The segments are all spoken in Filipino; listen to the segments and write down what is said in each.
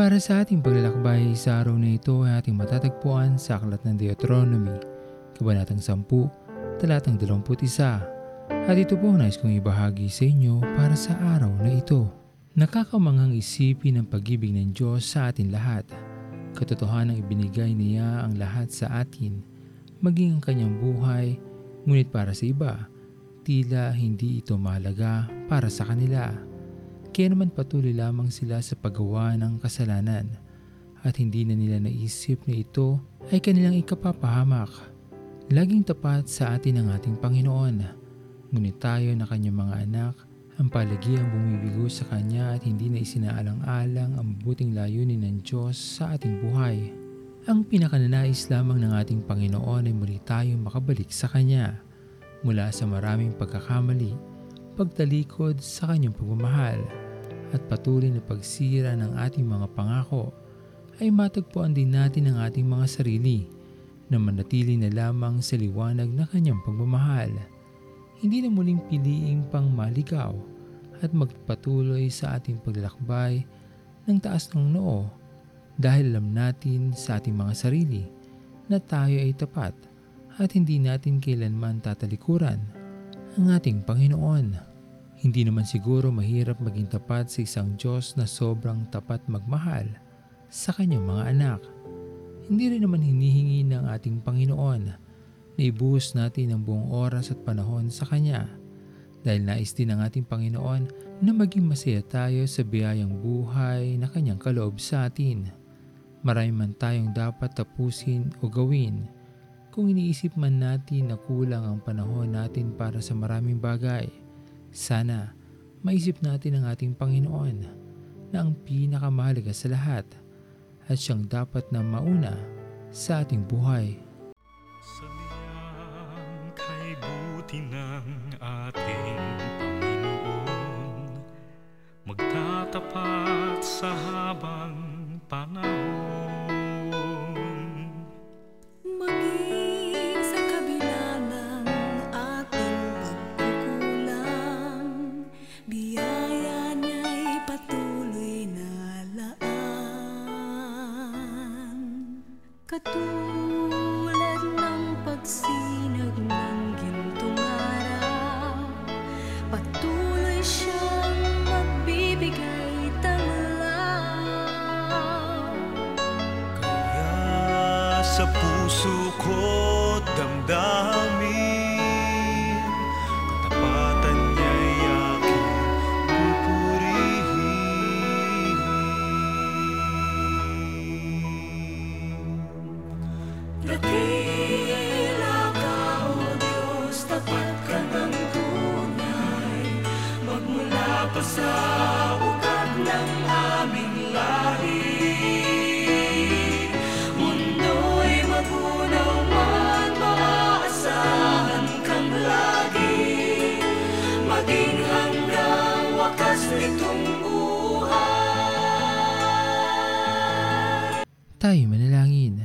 Para sa ating paglalakbay sa araw na ito ay ating matatagpuan sa Aklat ng Deuteronomy, Kabanatang 10, Talatang 21. At ito po nais kong ibahagi sa inyo para sa araw na ito. Nakakamanghang isipin ang pag-ibig ng Diyos sa atin lahat. Katotohanang ibinigay niya ang lahat sa atin, maging ang kanyang buhay, ngunit para sa iba, tila hindi ito mahalaga para sa kanila. Kaya naman patuloy lamang sila sa paggawa ng kasalanan at hindi na nila naisip na ito ay kanilang ikapapahamak. Laging tapat sa atin ang ating Panginoon. Ngunit tayo na kanyang mga anak, ang palagiang bumibigo sa Kanya at hindi na isinaalang-alang ang buting layunin ng Diyos sa ating buhay. Ang pinakananais lamang ng ating Panginoon ay muli tayong makabalik sa Kanya mula sa maraming pagkakamali, pagtalikod sa Kanyang pagmamahal at patuloy na pagsira ng ating mga pangako ay matagpuan din natin ang ating mga sarili na manatili na lamang sa liwanag na kanyang pagmamahal. Hindi na muling piliing pang maligaw at magpatuloy sa ating paglalakbay ng taas ng noo dahil alam natin sa ating mga sarili na tayo ay tapat at hindi natin kailanman tatalikuran ang ating Panginoon. Hindi naman siguro mahirap maging tapat sa isang Diyos na sobrang tapat magmahal sa kanyang mga anak. Hindi rin naman hinihingi ng ating Panginoon na ibuhos natin ang buong oras at panahon sa Kanya dahil nais din ng ating Panginoon na maging masaya tayo sa biyayang buhay na Kanyang kaloob sa atin. Marami man tayong dapat tapusin o gawin kung iniisip man natin na kulang ang panahon natin para sa maraming bagay – sana maisip natin ang ating Panginoon na ang pinakamahalaga sa lahat at siyang dapat na mauna sa ating buhay. Sa liyang kay ng ating Panginoon Magtatapat sa habang panahon Katulad ng pagsinag ng gintong araw, patuloy siyang magbibigay tanglaw. Kaya sa puso ko sa ugat ng aming. Mundo'y magunaw man, maaasahan lagi. Maging hanggang wakas nitong buhay. Tayo manalangin.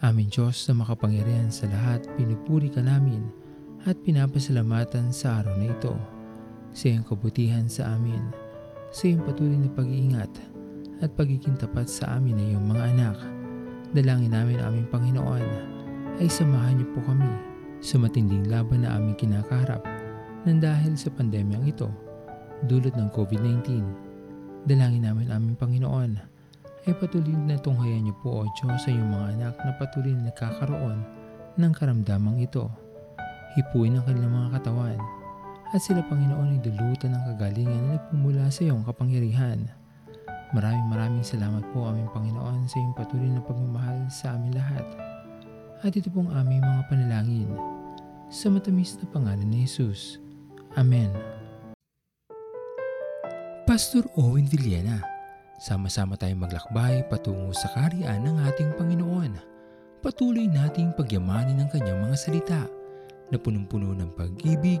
Amin Diyos na makapangyarihan sa lahat, pinupuri ka namin at pinapasalamatan sa araw na ito. Sa iyong kabutihan sa amin, sa iyong patuloy na pag-iingat at pagiging tapat sa amin na iyong mga anak. Dalangin namin aming Panginoon ay samahan niyo po kami sa matinding laban na aming kinakaharap nang dahil sa pandemyang ito, dulot ng COVID-19. Dalangin namin aming Panginoon ay patuloy na tunghayan niyo po o Diyos sa iyong mga anak na patuloy na nagkakaroon ng karamdamang ito. Hipuin ang kanilang mga katawan at sila Panginoon ay dulutan ng kagalingan na nagpumula sa iyong kapangyarihan. Maraming maraming salamat po aming Panginoon sa iyong patuloy na pagmamahal sa amin lahat. At ito pong aming mga panalangin sa matamis na pangalan ni Jesus. Amen. Pastor Owen Villena Sama-sama tayong maglakbay patungo sa kariyan ng ating Panginoon. Patuloy nating pagyamanin ang kanyang mga salita na punong-puno ng pag-ibig